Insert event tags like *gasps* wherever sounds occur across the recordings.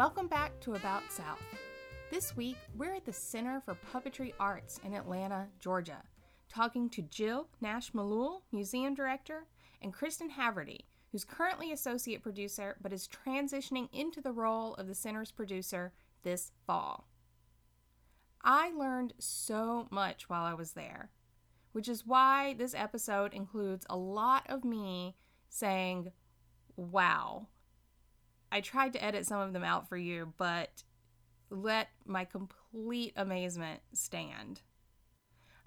Welcome back to About South. This week, we're at the Center for Puppetry Arts in Atlanta, Georgia, talking to Jill Nash Malul, Museum Director, and Kristen Haverty, who's currently Associate Producer but is transitioning into the role of the Center's producer this fall. I learned so much while I was there, which is why this episode includes a lot of me saying, Wow. I tried to edit some of them out for you, but let my complete amazement stand.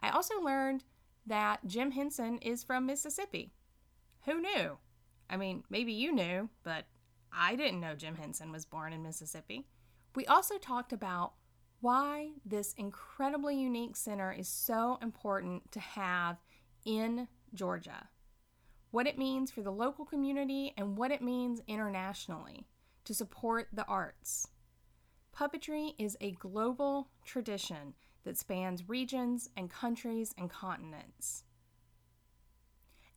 I also learned that Jim Henson is from Mississippi. Who knew? I mean, maybe you knew, but I didn't know Jim Henson was born in Mississippi. We also talked about why this incredibly unique center is so important to have in Georgia, what it means for the local community, and what it means internationally to support the arts. Puppetry is a global tradition that spans regions and countries and continents.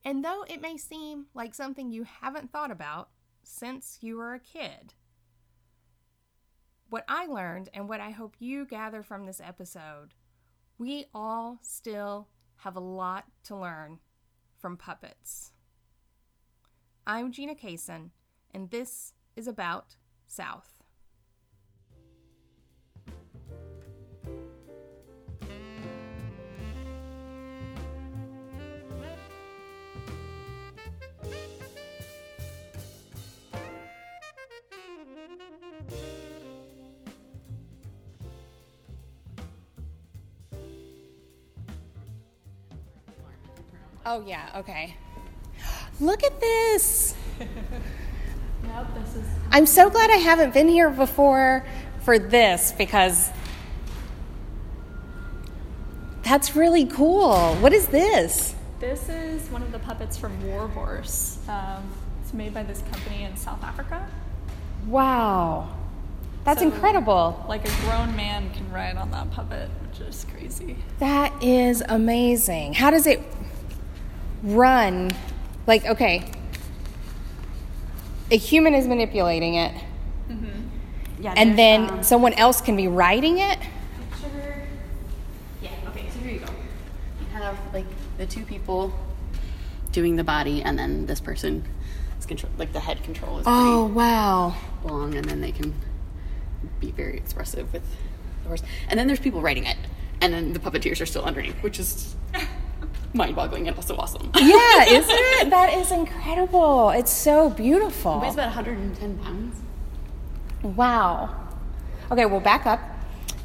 And though it may seem like something you haven't thought about since you were a kid, what I learned and what I hope you gather from this episode, we all still have a lot to learn from puppets. I'm Gina Kaysen, and this is about South. Oh, yeah, okay. Look at this. *laughs* Yep, this is. I'm so glad I haven't been here before for this because that's really cool. What is this? This is one of the puppets from Warhorse. Um, it's made by this company in South Africa. Wow. That's So- incredible. Like a grown man can ride on that puppet, which is crazy. That is amazing. How does it run? Like, okay, a human is manipulating it, Yeah, and then um, someone else can be riding it? picture- Yeah, okay, so here you go. You have like the two people doing the body, and then this person is control, like the head control is Oh, wow. long, and then they can be very expressive with the horse. And then there's people riding it, and then the puppeteers are still underneath, which is mind-boggling and also awesome. Yeah, isn't *laughs* it? That is incredible. It's so beautiful. Weighs about 110 pounds. Wow. Okay, we'll back up.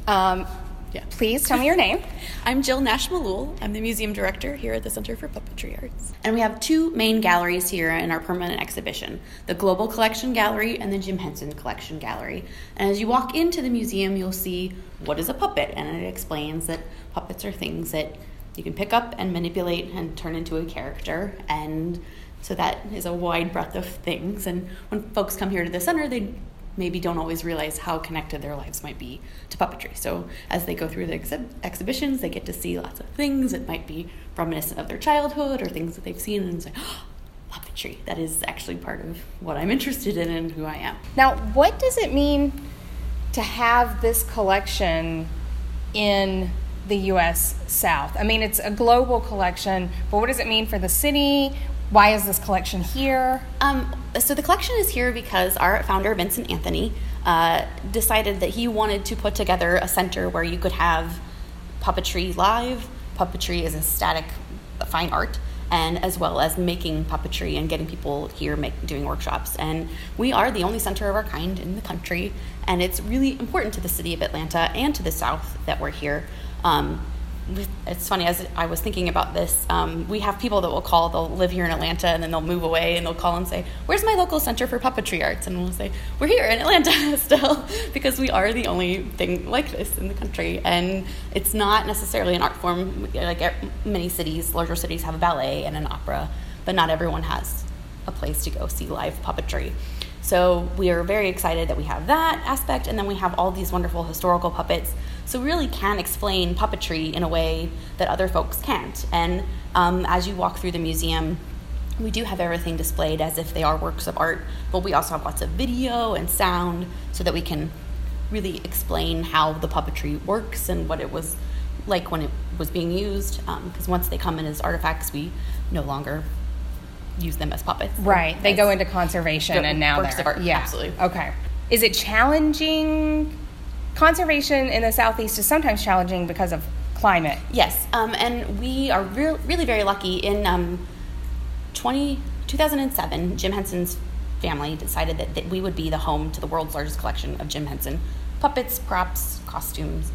Um, Yeah. please tell me your name. *laughs* I'm Jill Nash Malul. I'm the museum director here at the Center for Puppetry Arts. And we have two main galleries here in our permanent exhibition the Global Collection Gallery and the Jim Henson Collection Gallery. And as you walk into the museum, you'll see what is a puppet, and it explains that puppets are things that you can pick up and manipulate and turn into a character. And so that is a wide breadth of things. And when folks come here to the center, they maybe don't always realize how connected their lives might be to puppetry. So as they go through the exhib- exhibitions, they get to see lots of things that might be reminiscent of their childhood or things that they've seen and say, *gasps* puppetry. That is actually part of what I'm interested in and who I am. Now, what does it mean to have this collection in the U.S. South? I mean, it's a global collection, but what does it mean for the city? Why is this collection here? Um, so the collection is here because our founder, Vincent Anthony, uh, decided that he wanted to put together a center where you could have puppetry live. Puppetry is a static fine art, and as well as making puppetry and getting people here make, doing workshops. And we are the only center of our kind in the country, and it's really important to the city of Atlanta and to the South that we're here. Um, it's funny as I was thinking about this. Um, we have people that will call. They'll live here in Atlanta and then they'll move away and they'll call and say, "Where's my local center for puppetry arts?" And we'll say, "We're here in Atlanta *laughs* still *laughs* because we are the only thing like this in the country." And it's not necessarily an art form. Like many cities, larger cities have a ballet and an opera, but not everyone has a place to go see live puppetry. So we are very excited that we have that aspect, and then we have all these wonderful historical puppets. So we really can explain puppetry in a way that other folks can't. And um, as you walk through the museum, we do have everything displayed as if they are works of art, but we also have lots of video and sound so that we can really explain how the puppetry works and what it was like when it was being used. Because um, once they come in as artifacts, we no longer use them as puppets. Right. They go into conservation and now works they're of art. yeah. Absolutely. Okay. Is it challenging? Conservation in the southeast is sometimes challenging because of climate. Yes, um, and we are re- really very lucky. In um, 20, 2007, Jim Henson's family decided that, that we would be the home to the world's largest collection of Jim Henson puppets, props, costumes.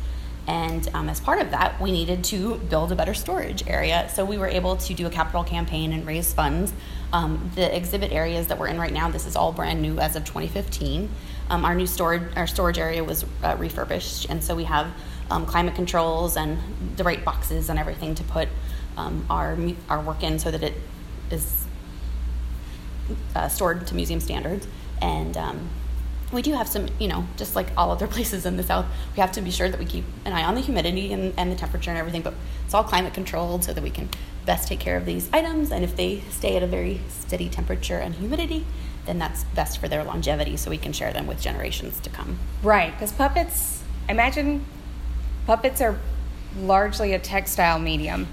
And um, as part of that, we needed to build a better storage area. So we were able to do a capital campaign and raise funds. Um, the exhibit areas that we're in right now, this is all brand new as of 2015. Um, our new storage, our storage area was uh, refurbished, and so we have um, climate controls and the right boxes and everything to put um, our our work in, so that it is uh, stored to museum standards. And um, we do have some, you know, just like all other *laughs* places in the South, we have to be sure that we keep an eye on the humidity and, and the temperature and everything, but it's all climate controlled so that we can best take care of these items. And if they stay at a very steady temperature and humidity, then that's best for their longevity so we can share them with generations to come. Right, because puppets, imagine puppets are largely a textile medium.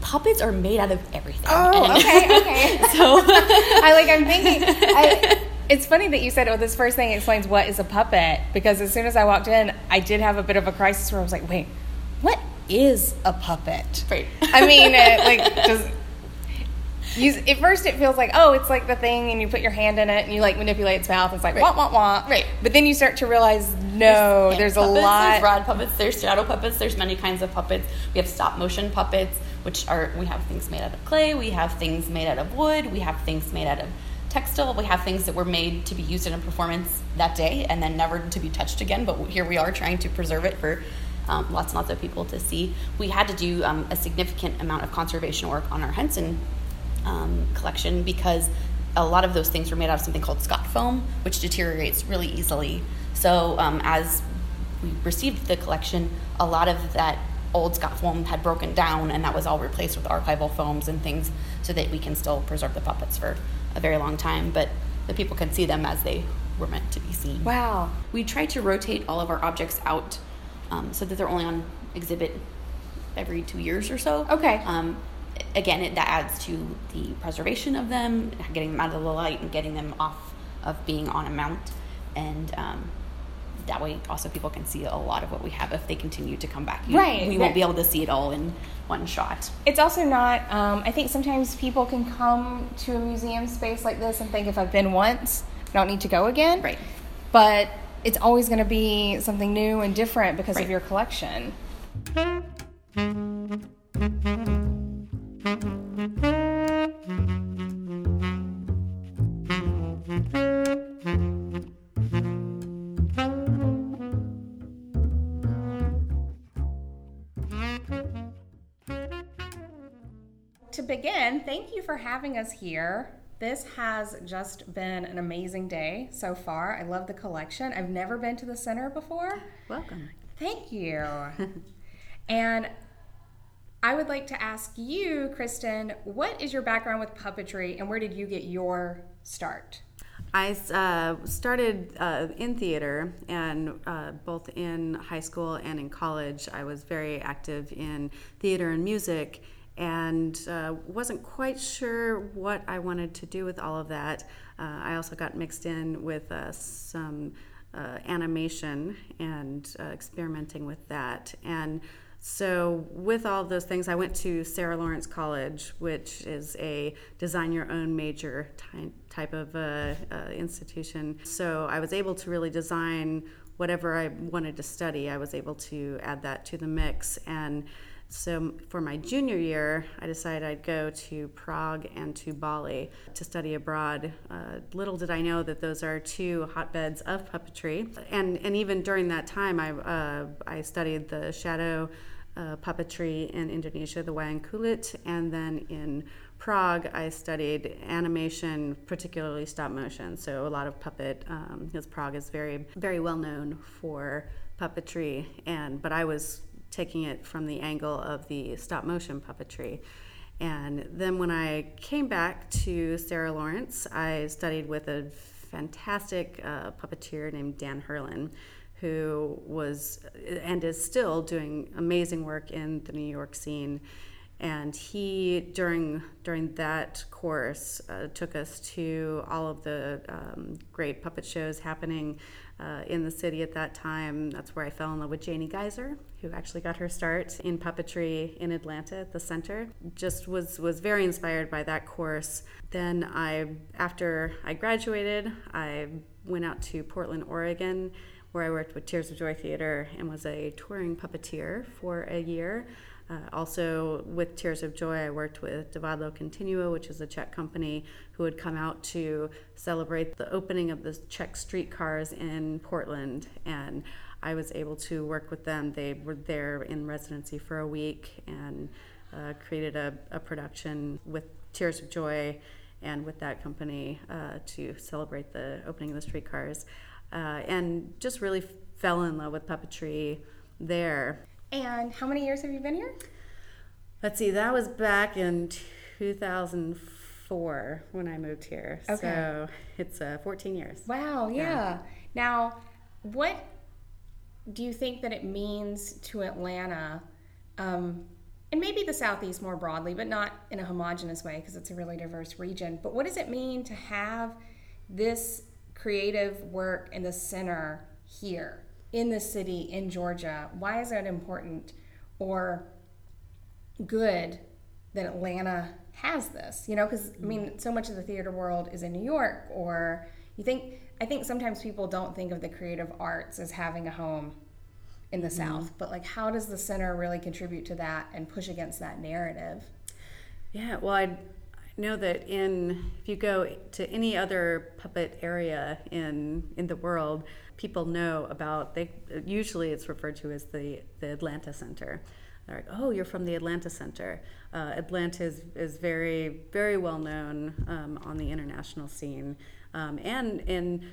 Puppets are made out of everything. Oh, And *laughs* okay, okay. so *laughs* I like. I'm thinking. I, it's funny that you said, "Oh, this first thing explains what is a puppet," because as soon as I walked in, I did have a bit of a crisis where I was like, "Wait, what is a puppet?" Right. I mean, it, *laughs* like, does you, at first it feels like, oh, it's like the thing, and you put your hand in it and you like manipulate its mouth. It's like Right. wah wah wah. Right. But then you start to realize, no, hand there's a lot. There's rod puppets. There's shadow puppets. There's many kinds of puppets. We have stop motion puppets, which are we have things made out of clay. We have things made out of wood. We have things made out of textile. We have things that were made to be used in a performance that day and then never to be touched again. But here we are trying to preserve it for. Um, lots and lots of people to see. We had to do um, a significant amount of conservation work on our Henson um, collection because a lot of those things were made out of something called Scott foam, which deteriorates really easily. So um, as we received the collection, a lot of that old Scott foam had broken down, and that was all replaced with archival foams and things, so that we can still preserve the puppets for a very long time. But the people can see them as they were meant to be seen. wow. We try to rotate all of our objects out um, so that they're only on exhibit every two years or so. Okay. Um, again, it, that adds to the preservation of them, getting them out of the light and getting them off of being on a mount. And um, that way, also, people can see a lot of what we have if they continue to come back. You- Right, We won't be able to see it all in one shot. It's also not. Um, I think sometimes people can come to a museum space like this and think, if I've been once, I don't need to go again. Right. But it's always going to be something new and different because Right. of your collection. Having us here. This has just been an amazing day so far. I love the collection. I've never been to the center before. Welcome. Thank you. *laughs* and I would like to ask you, Kristen, what is your background with puppetry and where did you get your start? I uh, started uh, in theater, and uh, both in high school and in college, I was very active in theater and music, and uh, wasn't quite sure what I wanted to do with all of that. Uh, I also got mixed in with uh, some uh, animation and uh, experimenting with that, and so, with all of those things, I went to Sarah Lawrence College, which is a design your own major ty- type of uh, institution. So, I was able to really design whatever I wanted to study. I was able to add that to the mix. And so, for my junior year, I decided I'd go to Prague and to Bali to study abroad. Uh, little did I know that those are two hotbeds of puppetry. And, and even during that time, I, uh, I studied the shadow uh, puppetry in Indonesia, the wayang kulit, and then in Prague, I studied animation, particularly stop motion. So a lot of puppet, um, because Prague is very, very well known for puppetry. And but I was taking it from the angle of the stop motion puppetry. And then when I came back to Sarah Lawrence, I studied with a fantastic uh, puppeteer named Dan Hurlin, who was and is still doing amazing work in the New York scene. And he, during during that course, uh, took us to all of the um, great puppet shows happening uh, in the city at that time. That's where I fell in love with Janie Geiser, who actually got her start in puppetry in Atlanta at the center. Just was was very inspired by that course. Then I, after I graduated, I went out to Portland, Oregon, where I worked with Tears of Joy Theater and was a touring puppeteer for a year. Uh, also, with Tears of Joy, I worked with Divadlo Continuo, which is a Czech company who had come out to celebrate the opening of the Czech streetcars in Portland. And I was able to work with them. They were there in residency for a week and uh, created a, a, production with Tears of Joy and with that company uh, to celebrate the opening of the streetcars. Uh, and just really f- fell in love with puppetry there. And how many years have you been here? Let's see, that was back in 2004 when I moved here. Okay. So it's uh, 14 years. Wow, yeah. yeah. Now, what do you think that it means to Atlanta, um, and maybe the Southeast more broadly, but not in a homogenous way because it's a really diverse region? But what does it mean to have this creative work in the center here? In the city in Georgia. Why is that important or good that Atlanta has this? You know, because I mean, so much of the theater world is in New York, or you think, I think sometimes people don't think of the creative arts as having a home in the mm-hmm. South, but like, how does the center really contribute to that and push against that narrative? Yeah, well, I know that in if you go to any other puppet area in in the world, people know about they usually it's referred to as the the Atlanta Center. They're like, oh, you're from the Atlanta Center. Uh, Atlanta is, is very very well known um, on the international scene, um, and in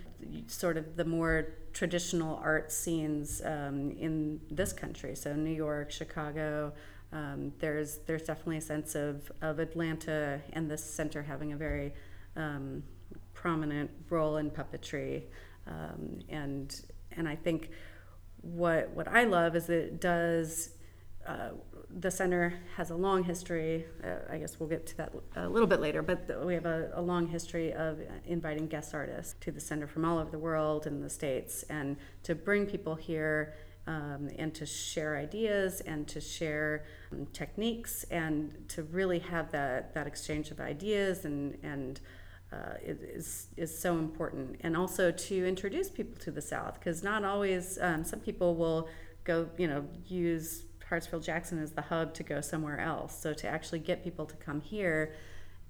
sort of the more traditional art scenes um, in this country. So New York, Chicago. Um, there's there's definitely a sense of, of Atlanta and this center having a very um, prominent role in puppetry. Um, and and I think what what I love is it does. Uh, the center has a long history. Uh, I guess we'll get to that a little bit later, but we have a, a, long history of inviting guest artists to the center from all over the world and the states, and to bring people here um, and to share ideas and to share um, techniques and to really have that that exchange of ideas and and uh, is is so important, and also to introduce people to the South, because not always. Um, some people will go, you know, use Hartsfield Jackson as the hub to go somewhere else. So to actually get people to come here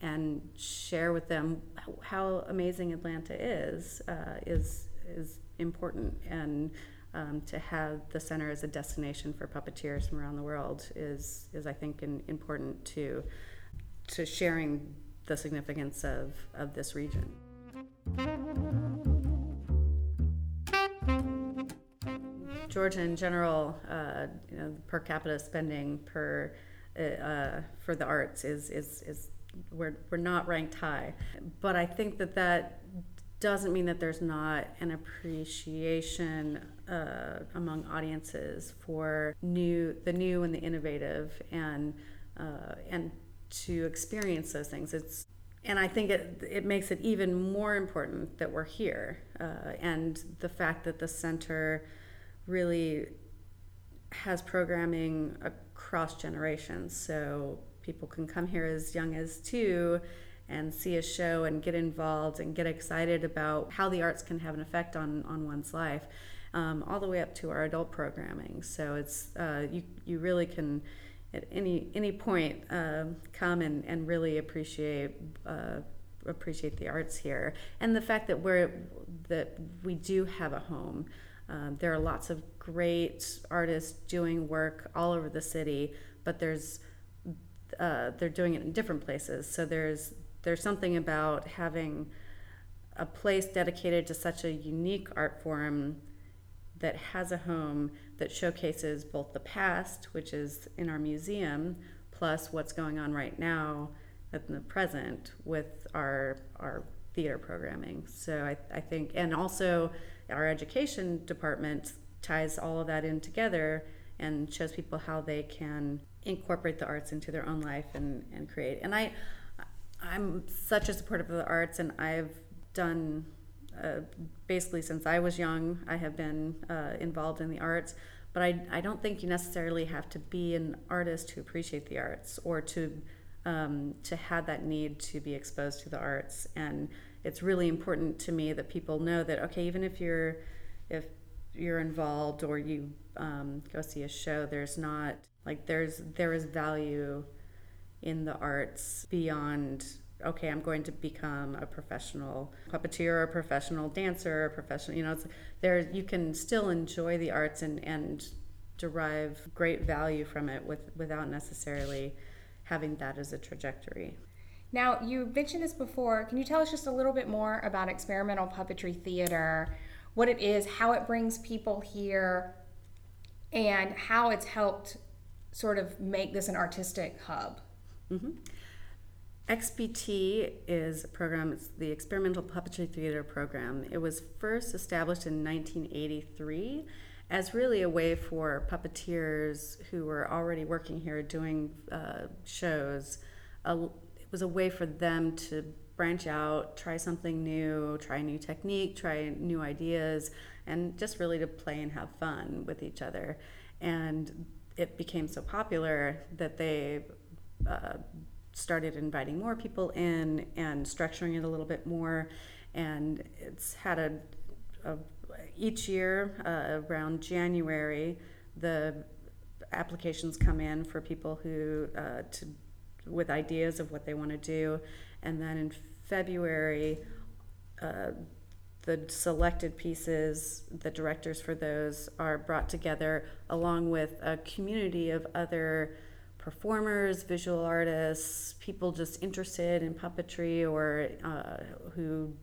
and share with them how amazing Atlanta is uh, is is important, and um, to have the center as a destination for puppeteers from around the world is is I think in, important to to sharing the significance of, of this region. Georgia in general, uh, you know, per capita spending per uh, for the arts is, is, is we're, we're not ranked high. But I think that that doesn't mean that there's not an appreciation uh, among audiences for new, the new and the innovative, and uh, and to experience those things. It's and I think it it makes it even more important that we're here, uh, and the fact that the center really has programming across generations, so people can come here as young as two and see a show and get involved and get excited about how the arts can have an effect on, on one's life, um, all the way up to our adult programming. So it's uh, you you really can at any any point uh, come and, and really appreciate uh, appreciate the arts here and the fact that we're that we do have a home. Um, there are lots of great artists doing work all over the city, but there's uh, they're doing it in different places. So there's there's something about having a place dedicated to such a unique art form that has a home that showcases both the past, which is in our museum, plus what's going on right now in the present with our our theater programming. So I, I think, and also our education department ties all of that in together and shows people how they can incorporate the arts into their own life and, and create. And I, I'm such a supporter of the arts, and I've done uh, basically since I was young, I have been uh, involved in the arts. But I, I don't think you necessarily have to be an artist to appreciate the arts or to um, to have that need to be exposed to the arts. And it's really important to me that people know that okay, even if you're if you're involved or you um, go see a show, there's not like there's there is value in the arts beyond okay, I'm going to become a professional puppeteer or a professional dancer a professional, you know, it's, there you can still enjoy the arts and, and derive great value from it with, without necessarily having that as a trajectory. Now, you mentioned this before. Can you tell us just a little bit more about experimental puppetry theater, what it is, how it brings people here, and how it's helped sort of make this an artistic hub? Mm-hmm. XPT is a program, it's the Experimental Puppetry Theater Program. It was first established in 1983 as really a way for puppeteers who were already working here doing uh, shows. It was a way for them to branch out, try something new, try a new technique, try new ideas, and just really to play and have fun with each other. And it became so popular that they uh, started inviting more people in and structuring it a little bit more. And it's had a, a each year uh, around January, the applications come in for people who uh, to with ideas of what they want to do, and then in February, uh, the selected pieces, the directors for those are brought together along with a community of other performers, visual artists, people just interested in puppetry or uh, who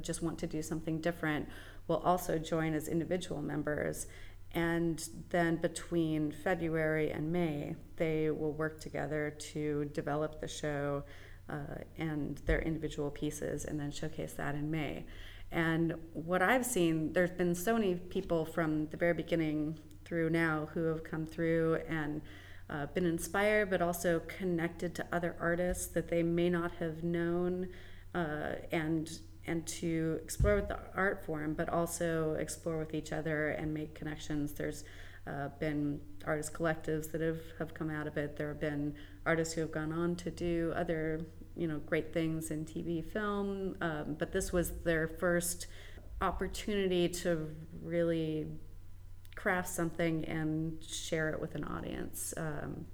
just want to do something different will also join as individual members. And then between February and May, they will work together to develop the show uh, and their individual pieces and then showcase that in May. And what I've seen, there's been so many people from the very beginning through now who have come through and uh, been inspired, but also connected to other artists that they may not have known, uh, and and to explore with the art form, but also explore with each other and make connections. There's uh, been artist collectives that have, have come out of it. There have been artists who have gone on to do other, you know, great things in TV, film. Um, but this was their first opportunity to really craft something and share it with an audience um,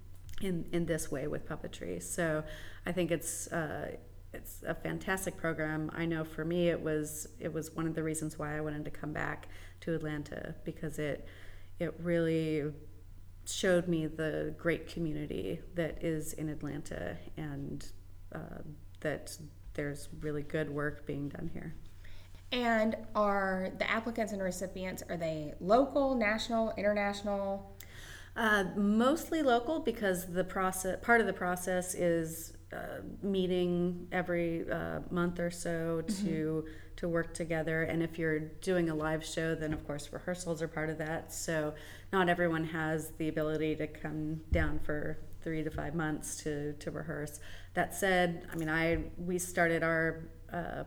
in in this way with puppetry. So I think it's. Uh, it's a fantastic program. I know for me it was it was one of the reasons why I wanted to come back to Atlanta because it it really showed me the great community that is in Atlanta and uh, that there's really good work being done here. And are the applicants and recipients are they local, national, international? Uh, mostly local because the process part of the process is uh, meeting every uh, month or so mm-hmm. to mm-hmm. to work together. And if you're doing a live show, then of course rehearsals are part of that. So not everyone has the ability to come down for three to five months to to rehearse. That said, I mean, I we started our uh,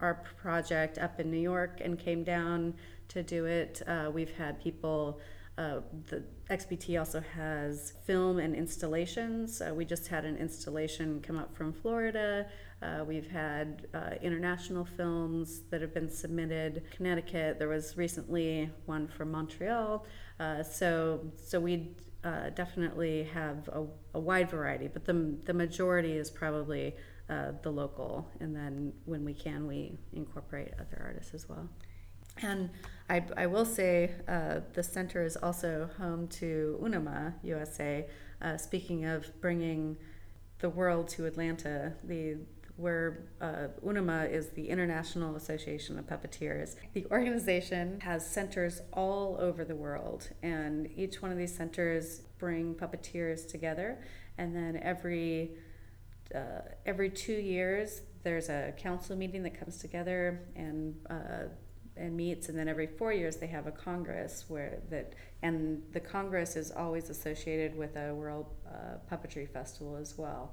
our project up in New York and came down to do it. Uh, we've had people. Uh, the XPT also has film and installations. Uh, we just had an installation come up from Florida. Uh, we've had uh, international films that have been submitted. Connecticut. There was recently one from Montreal. Uh, so so we definitely have a, a, wide variety, but the the majority is probably uh, the local, and then when we can, we incorporate other artists as well. And I, I will say uh, the center is also home to UNIMA USA. Uh, speaking of bringing the world to Atlanta, the where uh, UNIMA is the International Association of Puppeteers. The organization has centers all over the world, and each one of these centers bring puppeteers together. And then every uh, every two years, there's a council meeting that comes together and uh, and meets, and then every four years they have a congress where that and the congress is always associated with a world uh, puppetry festival as well.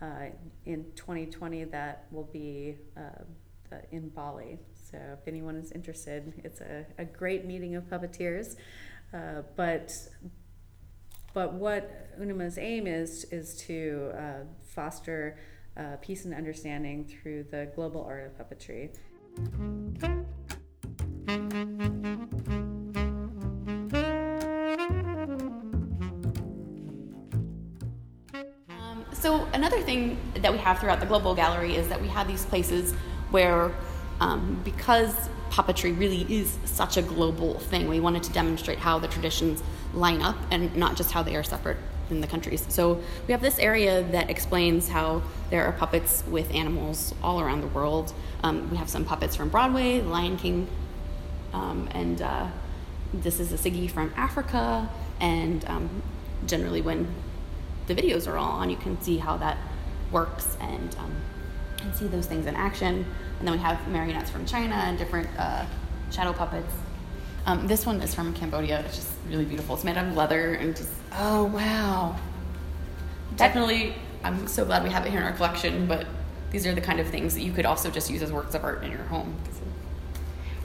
Uh, in 2020, that will be uh, in Bali. So if anyone is interested, it's a, a great meeting of puppeteers. Uh, but but what UNIMA's aim is is to uh, foster uh, peace and understanding through the global art of puppetry. Um, so another thing that we have throughout the global gallery is that we have these places where, um, because puppetry really is such a global thing, we wanted to demonstrate how the traditions line up and not just how they are separate in the countries. So we have this area that explains how there are puppets with animals all around the world. Um, we have some puppets from Broadway, Lion King, um, and uh, this is a Siggy from Africa. And um, generally, when the videos are all on, you can see how that works and um, and see those things in action. And then we have marionettes from China and different uh, shadow puppets. Um, this one is from Cambodia. It's just really beautiful. It's made out of leather and just Oh wow. definitely. I'm so glad we have it here in our collection. But these are the kind of things that you could also just use as works of art in your home.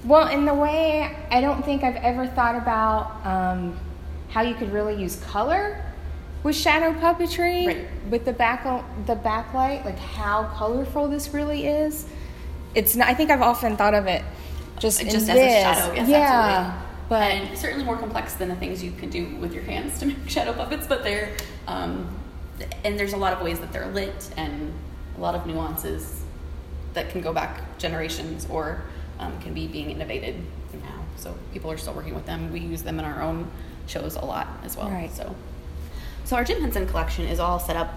Well, in the way I don't think I've ever thought about um, how you could really use color with shadow puppetry Right. with the back the backlight, like how colorful this really is. It's not, I think I've often thought of it just in just as this. a shadow. Yes, yeah, absolutely. but and certainly more complex than the things you can do with your hands to *laughs* make shadow puppets. But they're um, and there's a lot of ways that they're lit and a lot of nuances that can go back generations or um, can be being innovated now. So people are still working with them. We use them in our own shows a lot as well. Right. So, so our Jim Henson collection is all set up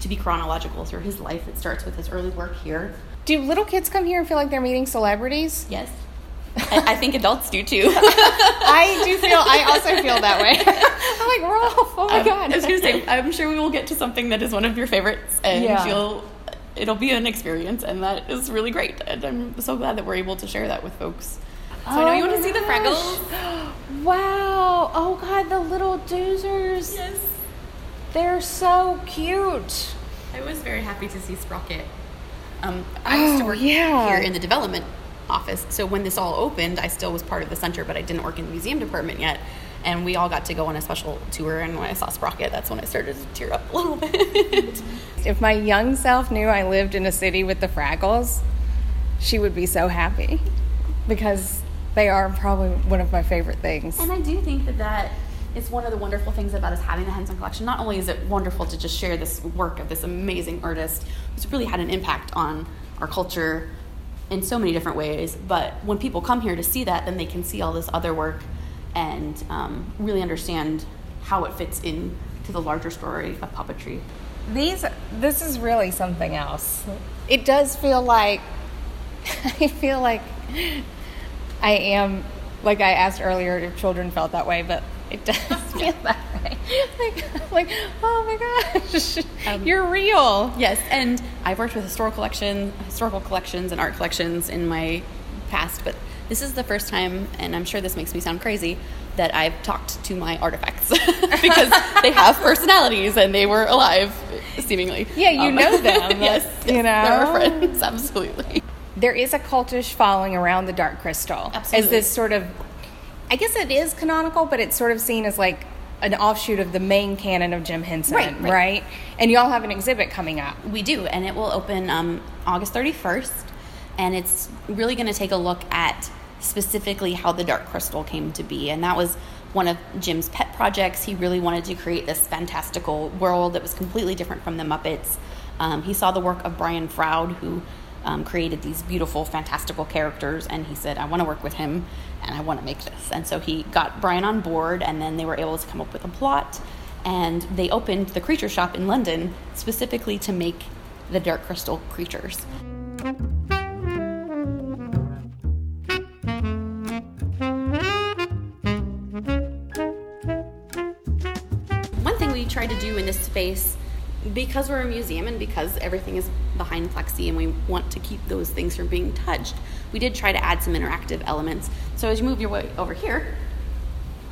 to be chronological through his life. It starts with his early work here. do little kids come here and feel like they're meeting celebrities? Yes. I, I think adults do too. *laughs* I do feel. I also feel that way. *laughs* I'm like Rowlf. Oh my Um, god. I was gonna say, I'm sure we will get to something that is one of your favorites, and Yeah. you'll, it'll be an experience, and that is really great. And I'm so glad that we're able to share that with folks. So I know you Oh want to my see the gosh. Fraggles. *gasps* Wow. Oh god, the little doozers. Yes. They're so cute. I was very happy to see Sprocket. Um, I used to Oh, work yeah. here in the development office, so when this all opened, I still was part of the center, but I didn't work in the museum department yet. And we all got to go on a special tour, and when I saw Sprocket, that's when I started to tear up a little *laughs* bit. If my young self knew I lived in a city with the Fraggles, she would be so happy because they are probably one of my favorite things. And I do think that that is one of the wonderful things about us having the Henson collection. Not only is it wonderful to just share this work of this amazing artist who's really had an impact on our culture in so many different ways, but when people come here to see that, then they can see all this other work and um, really understand how it fits in to the larger story of puppetry. These, this is really something else. It does feel like, *laughs* I feel like I am, like I asked earlier if children felt that way, but it does *laughs* feel that way. *laughs* Like, like oh my gosh, you're real. Yes, and I've worked with historical collection, historical collections, and art collections in my past, but this is the first time, and I'm sure this makes me sound crazy, that I've talked to my artifacts *laughs* because they have personalities and they were alive, seemingly. Yeah, you Um, know *laughs* them, yes, you yes, they're our friends, absolutely. there is a cultish following around the Dark Crystal. As Absolutely. this sort of, I guess it is canonical, but it's sort of seen as like an offshoot of the main canon of Jim Henson, Right, right. right? And y'all have an exhibit coming up. We do, and it will open um, August 31st, and it's really going to take a look at specifically how the Dark Crystal came to be, and that was one of Jim's pet projects. He really wanted to create this fantastical world that was completely different from the Muppets. Um, he saw the work of Brian Froud, who um, created these beautiful, fantastical characters, and he said, "I want to work with him, and I want to make this." And so he got Brian on board, and then they were able to come up with a plot and they opened the creature shop in London specifically to make the dark crystal creatures. One thing we try to do in this space, because we're a museum and because everything is behind plexi and we want to keep those things from being touched, we did try to add some interactive elements. So as you move your way over here,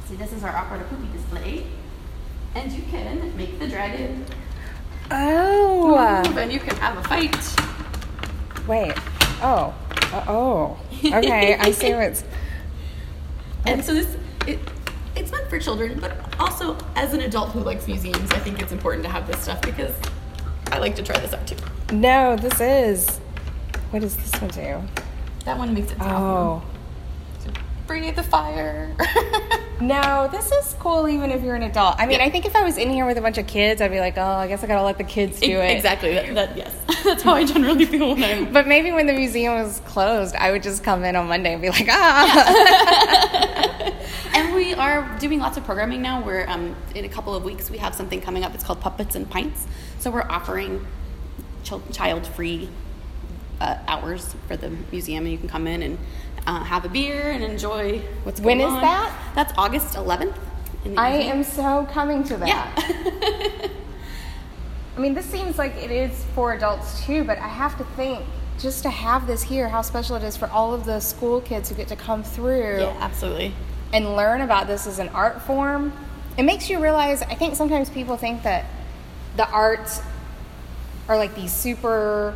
see this is our Opera Pupi display, and you can make the dragon Oh. move and you can have a fight. Wait. Oh. Uh, oh. Okay. I see what's. *laughs* And so this, it, it's meant for children, but also as an adult who likes museums, I think it's important to have this stuff because I like to try this out too. No, this is. What does this one do? That one makes it. Oh. Breathe the fire. *laughs* No, this is cool even if you're an adult. I mean, I think if I was in here with a bunch of kids, I'd be like, oh, I guess I gotta let the kids do it. Exactly. That, that, yes. *laughs* That's how I generally feel when I'm. But maybe when the museum was closed, I would just come in on Monday and be like, ah. *laughs* And we are doing lots of programming now. We're um, in a couple of weeks. We have something coming up. It's called Puppets and Pints. So we're offering chil- child-free uh, hours for the museum, and you can come in and uh, have a beer and enjoy what's When going is on. that? That's August 11th. in the I evening. am so coming to that. Yeah. *laughs* I mean, this seems like it is for adults too, but I have to think just to have this here, how special it is for all of the school kids who get to come through yeah, absolutely. and learn about this as an art form. It makes you realize, I think sometimes people think that the arts are like these super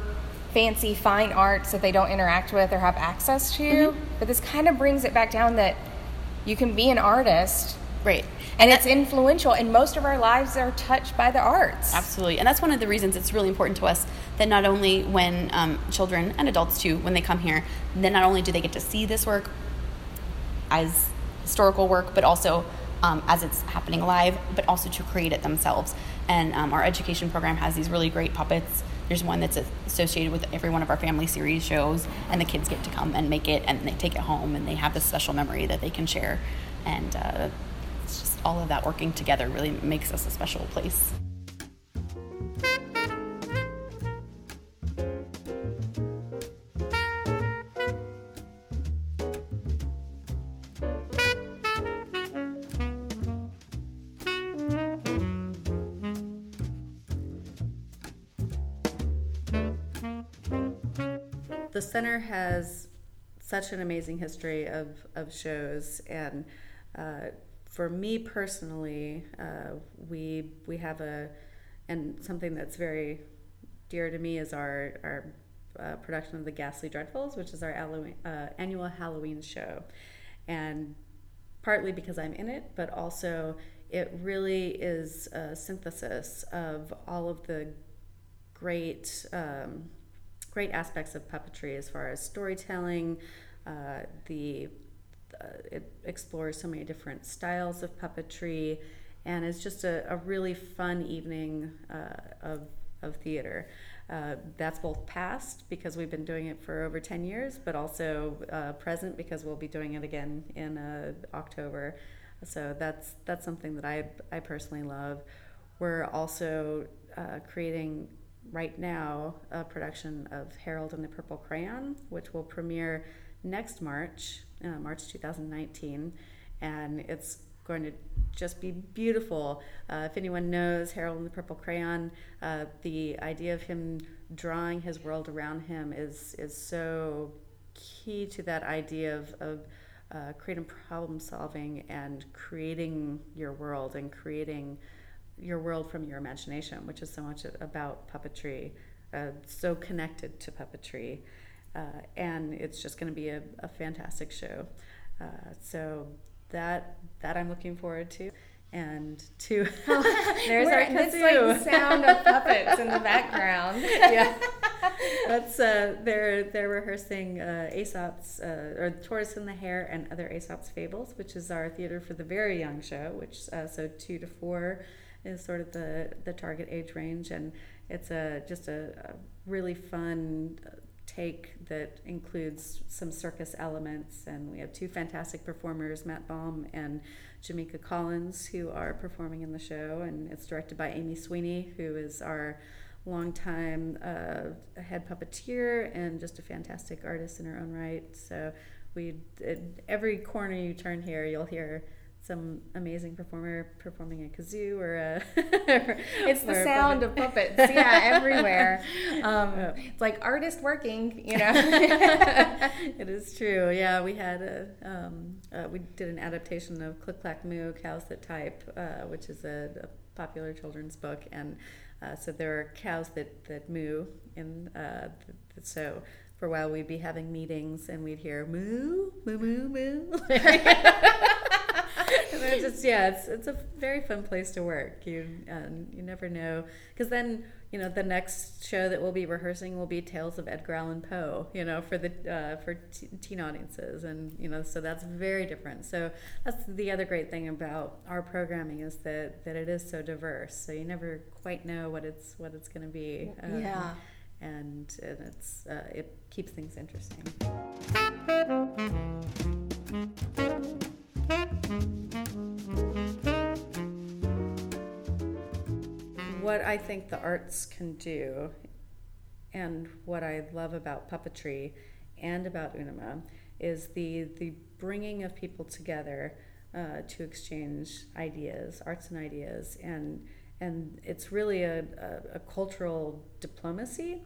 fancy fine arts that they don't interact with or have access to. But this kind of brings it back down that you can be an artist Right. and it's influential and most of our lives are touched by the arts. Absolutely. And that's one of the reasons it's really important to us that not only when um, children and adults too, when they come here, then not only do they get to see this work as historical work, but also um, as it's happening live, but also to create it themselves. And um, our education program has these really great puppets. There's one that's associated with every one of our family series shows, and the kids get to come and make it, and they take it home, and they have this special memory that they can share. And uh, it's just all of that working together really makes us a special place. Has such an amazing history of, of shows. And uh, for me personally uh, we we have a and something that's very dear to me is our our uh, production of the Ghastly Dreadfuls, which is our Halloween, uh, annual Halloween show, and partly because I'm in it, but also it really is a synthesis of all of the great um, great aspects of puppetry as far as storytelling. Uh, the uh, it explores so many different styles of puppetry, and it's just a, a really fun evening uh, of of theater. Uh, that's both past because we've been doing it for over 10 years, but also uh, present because we'll be doing it again in uh, October. So that's that's something that I I personally love. We're also uh, creating right now a production of Harold and the Purple Crayon, which will premiere next March, uh, March 2019, and it's going to just be beautiful. Uh, if anyone knows Harold and the Purple Crayon, uh, the idea of him drawing his world around him is is so key to that idea of, of uh, creating problem solving and creating your world and creating your world from your imagination, which is so much about puppetry, uh, so connected to puppetry. Uh, and it's just going to be a, a, fantastic show. Uh, so that that I'm looking forward to. And to *laughs* there's our This kazoo. like sound of puppets in the background. *laughs* yeah, that's uh, they're they're rehearsing uh, Aesop's uh, or Tortoise and the Hare and other Aesop's fables, which is our theater for the very young show, which uh, so two to four is sort of the the target age range, and it's a just a, a really fun uh, take that includes some circus elements, and we have two fantastic performers, Matt Baum and Jamaica Collins, who are performing in the show, and it's directed by Amy Sweeney, who is our longtime uh, head puppeteer and just a fantastic artist in her own right. So we, every corner you turn here, you'll hear some amazing performer performing a kazoo or a. *laughs* it's the sound of puppets, yeah, *laughs* everywhere. Um, oh. It's like artist working, you know. *laughs* it is true. Yeah, we had a um, uh, we did an adaptation of Click Clack Moo, Cows That Type, uh, which is a, a, popular children's book, and uh, so there are cows that that moo, and uh, so for a while we'd be having meetings and we'd hear moo moo moo moo it's just yeah, it's it's a very fun place to work. You um, you never know because then you know the next show that we'll be rehearsing will be Tales of Edgar Allan Poe. You know for the uh, for t- teen audiences and you know so that's very different. So that's the other great thing about our programming is that that it is so diverse. So you never quite know what it's what it's going to be. Um, yeah. And, and it's uh, it keeps things interesting. What I think the arts can do, and what I love about puppetry and about UNIMA, is the, the bringing of people together uh, to exchange ideas, arts and ideas, and and it's really a, a, a, cultural diplomacy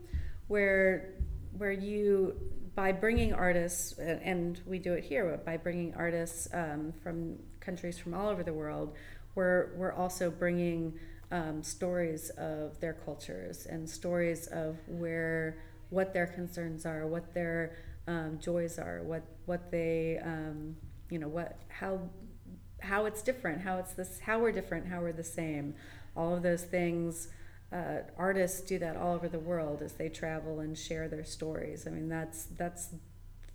where where you by bringing artists and we do it here by bringing artists um, from countries from all over the world we're, we're also bringing um, stories of their cultures and stories of where what their concerns are what their um, joys are what what they um, you know what how how it's different how it's this how we're different how we're the same all of those things uh, artists do that all over the world as they travel and share their stories. I mean, that's that's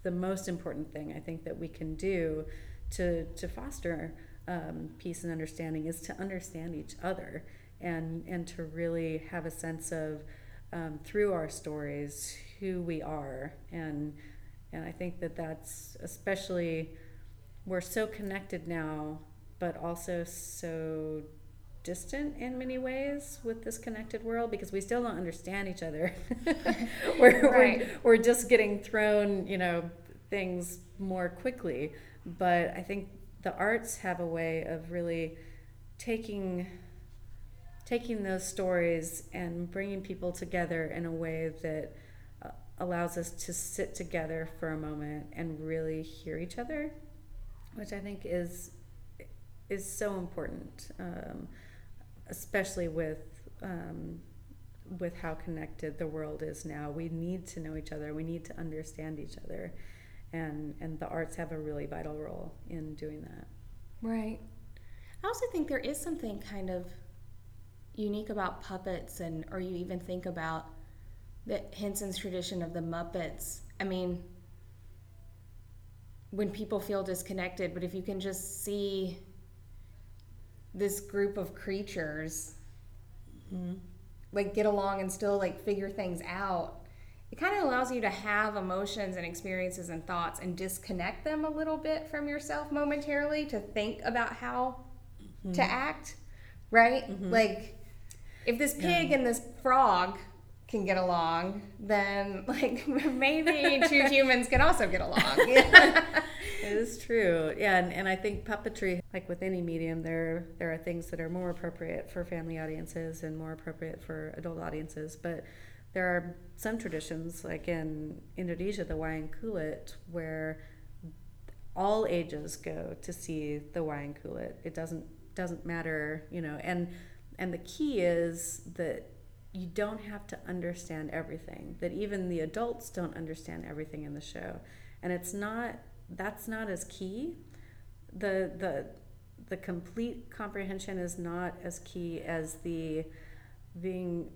the most important thing I think that we can do to to foster um, peace and understanding is to understand each other and and to really have a sense of um, through our stories who we are and and I think that that's especially we're so connected now, but also so distant in many ways with this connected world because we still don't understand each other. *laughs* we're, right. we're, we're just getting thrown, you know, things more quickly. But I think the arts have a way of really taking taking those stories and bringing people together in a way that uh, allows us to sit together for a moment and really hear each other, which I think is is so important. Um, especially with um, with how connected the world is now. We need to know each other. We need to understand each other, and and the arts have a really vital role in doing that. Right. I also think there is something kind of unique about puppets, and or you even think about the Henson's tradition of the Muppets. I mean, when people feel disconnected, but if you can just see this group of creatures mm-hmm. like get along and still like figure things out it kind of allows you to have emotions and experiences and thoughts and disconnect them a little bit from yourself momentarily to think about how mm-hmm. to act right mm-hmm. like if this pig yeah. and this frog can get along then *laughs* like maybe two *laughs* humans can also get along *laughs* it is true. Yeah, and, and I think puppetry, like with any medium, there there are things that are more appropriate for family audiences and more appropriate for adult audiences. But there are some traditions, like in Indonesia, the wayang kulit, where all ages go to see the wayang kulit. It doesn't doesn't matter, you know, and and the key is that you don't have to understand everything. That even the adults don't understand everything in the show, and it's not that's not as key. The the the complete comprehension is not as key as the being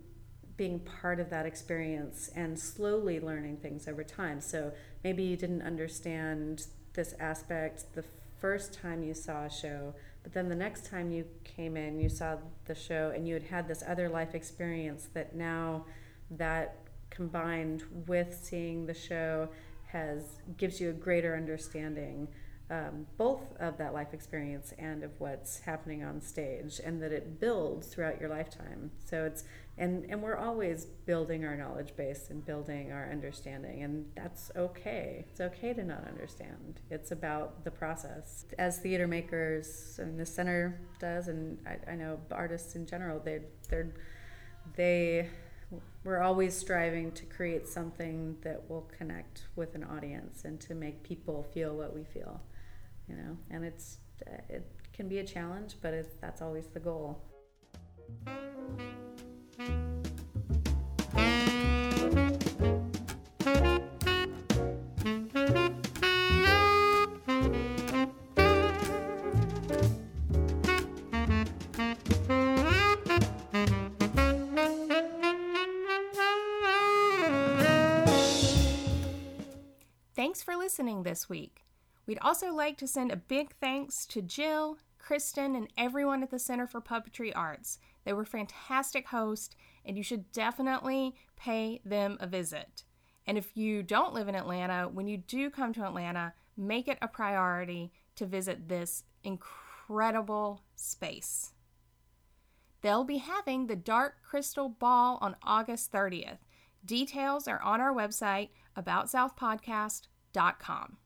being part of that experience and slowly learning things over time. So maybe you didn't understand this aspect the first time you saw a show, but then the next time you came in, you saw the show and you had had this other life experience that now that combined with seeing the show has gives you a greater understanding um, both of that life experience and of what's happening on stage, and that it builds throughout your lifetime. So it's and and we're always building our knowledge base and building our understanding, and that's okay. It's okay to not understand. It's about the process. As theater makers, and the center does, and I, I know artists in general, they they're they we're always striving to create something that will connect with an audience and to make people feel what we feel you know and it's it can be a challenge but it's, that's always the goal Thanks for listening this week. We'd also like to send a big thanks to Jill, Kristen, and everyone at the Center for Puppetry Arts. They were fantastic hosts, and you should definitely pay them a visit. And if you don't live in Atlanta, when you do come to Atlanta, make it a priority to visit this incredible space. They'll be having the Dark Crystal Ball on August 30th. Details are on our website, aboutsouthpodcast.com.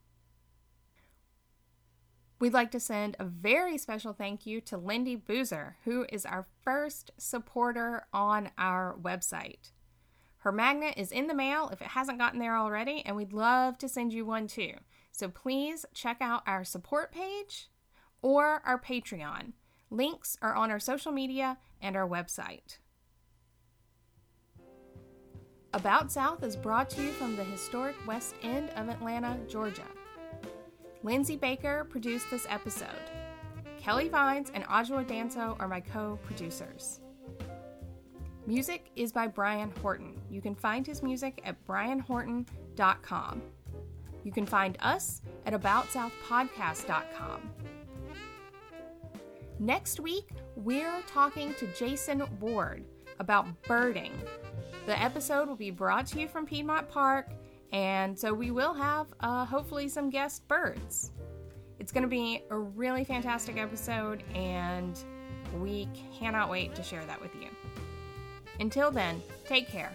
We'd like to send a very special thank you to Lindy Boozer, who is our first supporter on our website. Her magnet is in the mail if it hasn't gotten there already, and we'd love to send you one too. So please check out our support page or our Patreon. Links are on our social media and our website. About South is brought to you from the historic West End of Atlanta, Georgia. Lindsay Baker produced this episode. Kelly Vines and Ajua Danso are my co producers. Music is by Brian Horton. You can find his music at brianhorton.com. You can find us at aboutsouthpodcast.com. Next week, we're talking to Jason Ward about birding. The episode will be brought to you from Piedmont Park and so we will have uh, hopefully some guest birds. It's going to be a really fantastic episode, and we cannot wait to share that with you. Until then, take care.